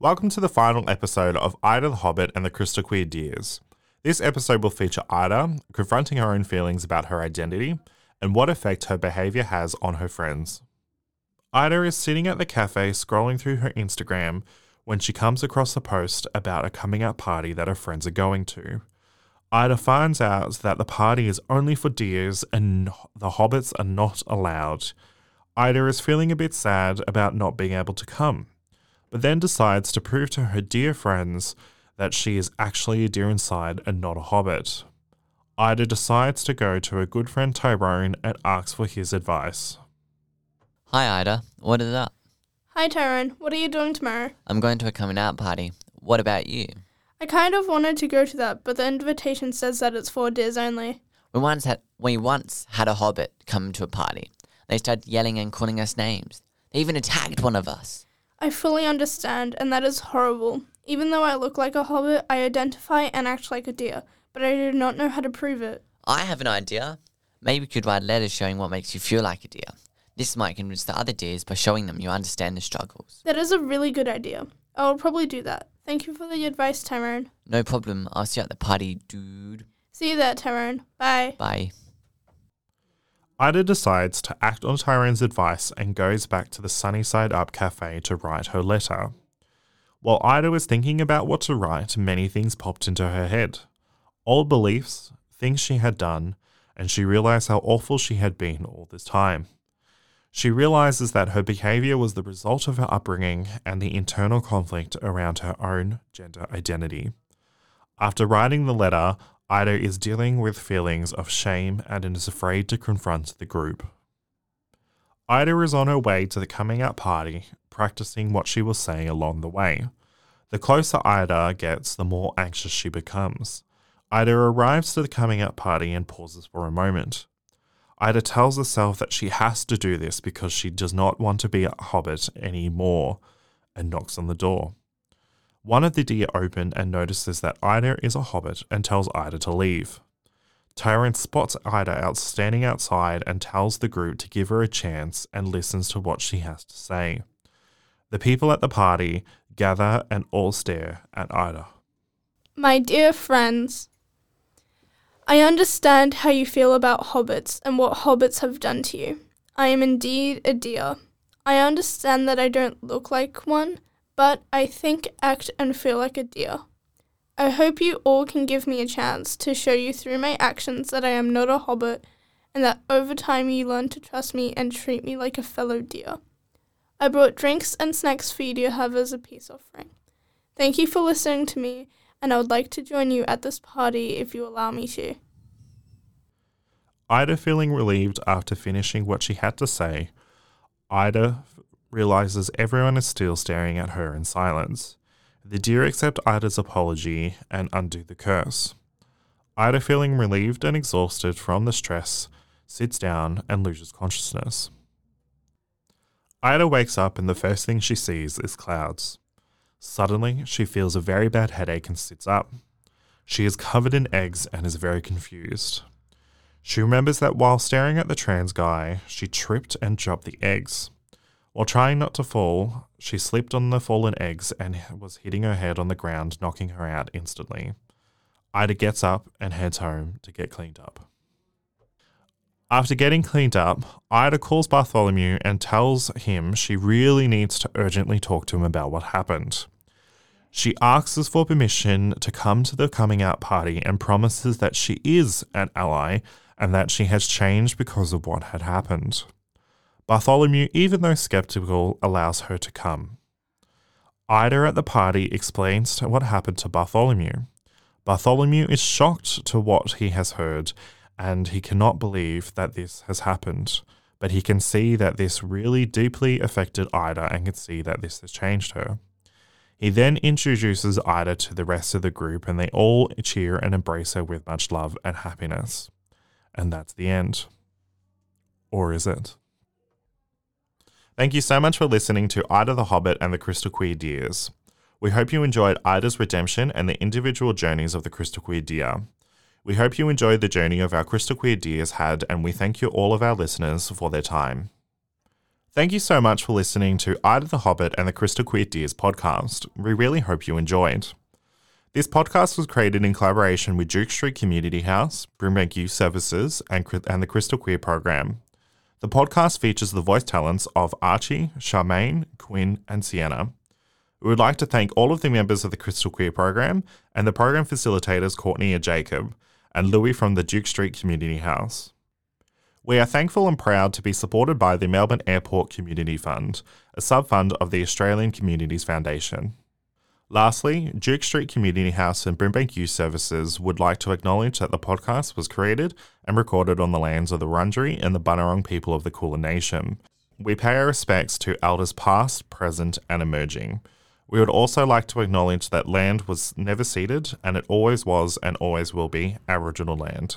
Welcome to the final episode of Ida the Hobbit and the Crystal Queer Deers. This episode will feature Ida confronting her own feelings about her identity and what effect her behavior has on her friends. Ida is sitting at the cafe scrolling through her Instagram when she comes across a post about a coming out party that her friends are going to. Ida finds out that the party is only for deers and the hobbits are not allowed. Ida is feeling a bit sad about not being able to come, but then decides to prove to her dear friends that she is actually a deer inside and not a hobbit. Ida decides to go to her good friend Tyrone and asks for his advice. Hi, Ida. What is up? Hi, Tyrone. What are you doing tomorrow? I'm going to a coming out party. What about you? I kind of wanted to go to that, but the invitation says that it's for deers only. We once had we once had a hobbit come to a party. They started yelling and calling us names. They even attacked one of us. I fully understand, and that is horrible. Even though I look like a hobbit, I identify and act like a deer, but I do not know how to prove it. I have an idea. Maybe we could write letters showing what makes you feel like a deer. This might convince the other deers by showing them you understand the struggles. That is a really good idea. I will probably do that. Thank you for the advice, Tyrone. No problem. I'll see you at the party, dude. See you there, Tyrone. Bye. Bye. Ida decides to act on Tyrone's advice and goes back to the Sunnyside Up cafe to write her letter. While Ida was thinking about what to write, many things popped into her head old beliefs, things she had done, and she realized how awful she had been all this time. She realizes that her behavior was the result of her upbringing and the internal conflict around her own gender identity. After writing the letter, Ida is dealing with feelings of shame and is afraid to confront the group. Ida is on her way to the coming out party, practicing what she will say along the way. The closer Ida gets, the more anxious she becomes. Ida arrives to the coming out party and pauses for a moment. Ida tells herself that she has to do this because she does not want to be a hobbit anymore and knocks on the door. One of the deer open and notices that Ida is a hobbit and tells Ida to leave. Tyrone spots Ida out standing outside and tells the group to give her a chance and listens to what she has to say. The people at the party gather and all stare at Ida. My dear friends, I understand how you feel about hobbits and what hobbits have done to you. I am indeed a deer. I understand that I don't look like one, but I think, act, and feel like a deer. I hope you all can give me a chance to show you through my actions that I am not a hobbit and that over time you learn to trust me and treat me like a fellow deer. I brought drinks and snacks for you to have as a peace offering. Thank you for listening to me, and I would like to join you at this party if you allow me to. Ida feeling relieved after finishing what she had to say, Ida realizes everyone is still staring at her in silence. The deer accept Ida's apology and undo the curse. Ida, feeling relieved and exhausted from the stress, sits down and loses consciousness. Ida wakes up and the first thing she sees is clouds. Suddenly, she feels a very bad headache and sits up. She is covered in eggs and is very confused. She remembers that while staring at the trans guy, she tripped and dropped the eggs. While trying not to fall, she slipped on the fallen eggs and was hitting her head on the ground, knocking her out instantly. Ida gets up and heads home to get cleaned up. After getting cleaned up, Ida calls Bartholomew and tells him she really needs to urgently talk to him about what happened. She asks for permission to come to the coming out party and promises that she is an ally and that she has changed because of what had happened. Bartholomew, even though skeptical, allows her to come. Ida at the party explains what happened to Bartholomew. Bartholomew is shocked to what he has heard, and he cannot believe that this has happened. But he can see that this really deeply affected Ida and can see that this has changed her. He then introduces Ida to the rest of the group, and they all cheer and embrace her with much love and happiness. And that's the end. Or is it? Thank you so much for listening to Ida the Hobbit and the Crystal Queer Deers. We hope you enjoyed Ida's redemption and the individual journeys of the Crystal Queer Deer. We hope you enjoyed the journey of our Crystal Queer Deers had, and we thank you all of our listeners for their time. Thank you so much for listening to Ida the Hobbit and the Crystal Queer Deers podcast. We really hope you enjoyed. This podcast was created in collaboration with Duke Street Community House, Brimbank Youth Services, and, and the Crystal Queer program. The podcast features the voice talents of Archie, Charmaine, Quinn, and Sienna. We would like to thank all of the members of the Crystal Queer program and the program facilitators Courtney and Jacob, and Louis from the Duke Street Community House. We are thankful and proud to be supported by the Melbourne Airport Community Fund, a sub fund of the Australian Communities Foundation. Lastly, Duke Street Community House and Brimbank Youth Services would like to acknowledge that the podcast was created and recorded on the lands of the Wurundjeri and the Bunurong people of the Kulin Nation. We pay our respects to elders past, present, and emerging. We would also like to acknowledge that land was never ceded and it always was and always will be Aboriginal land.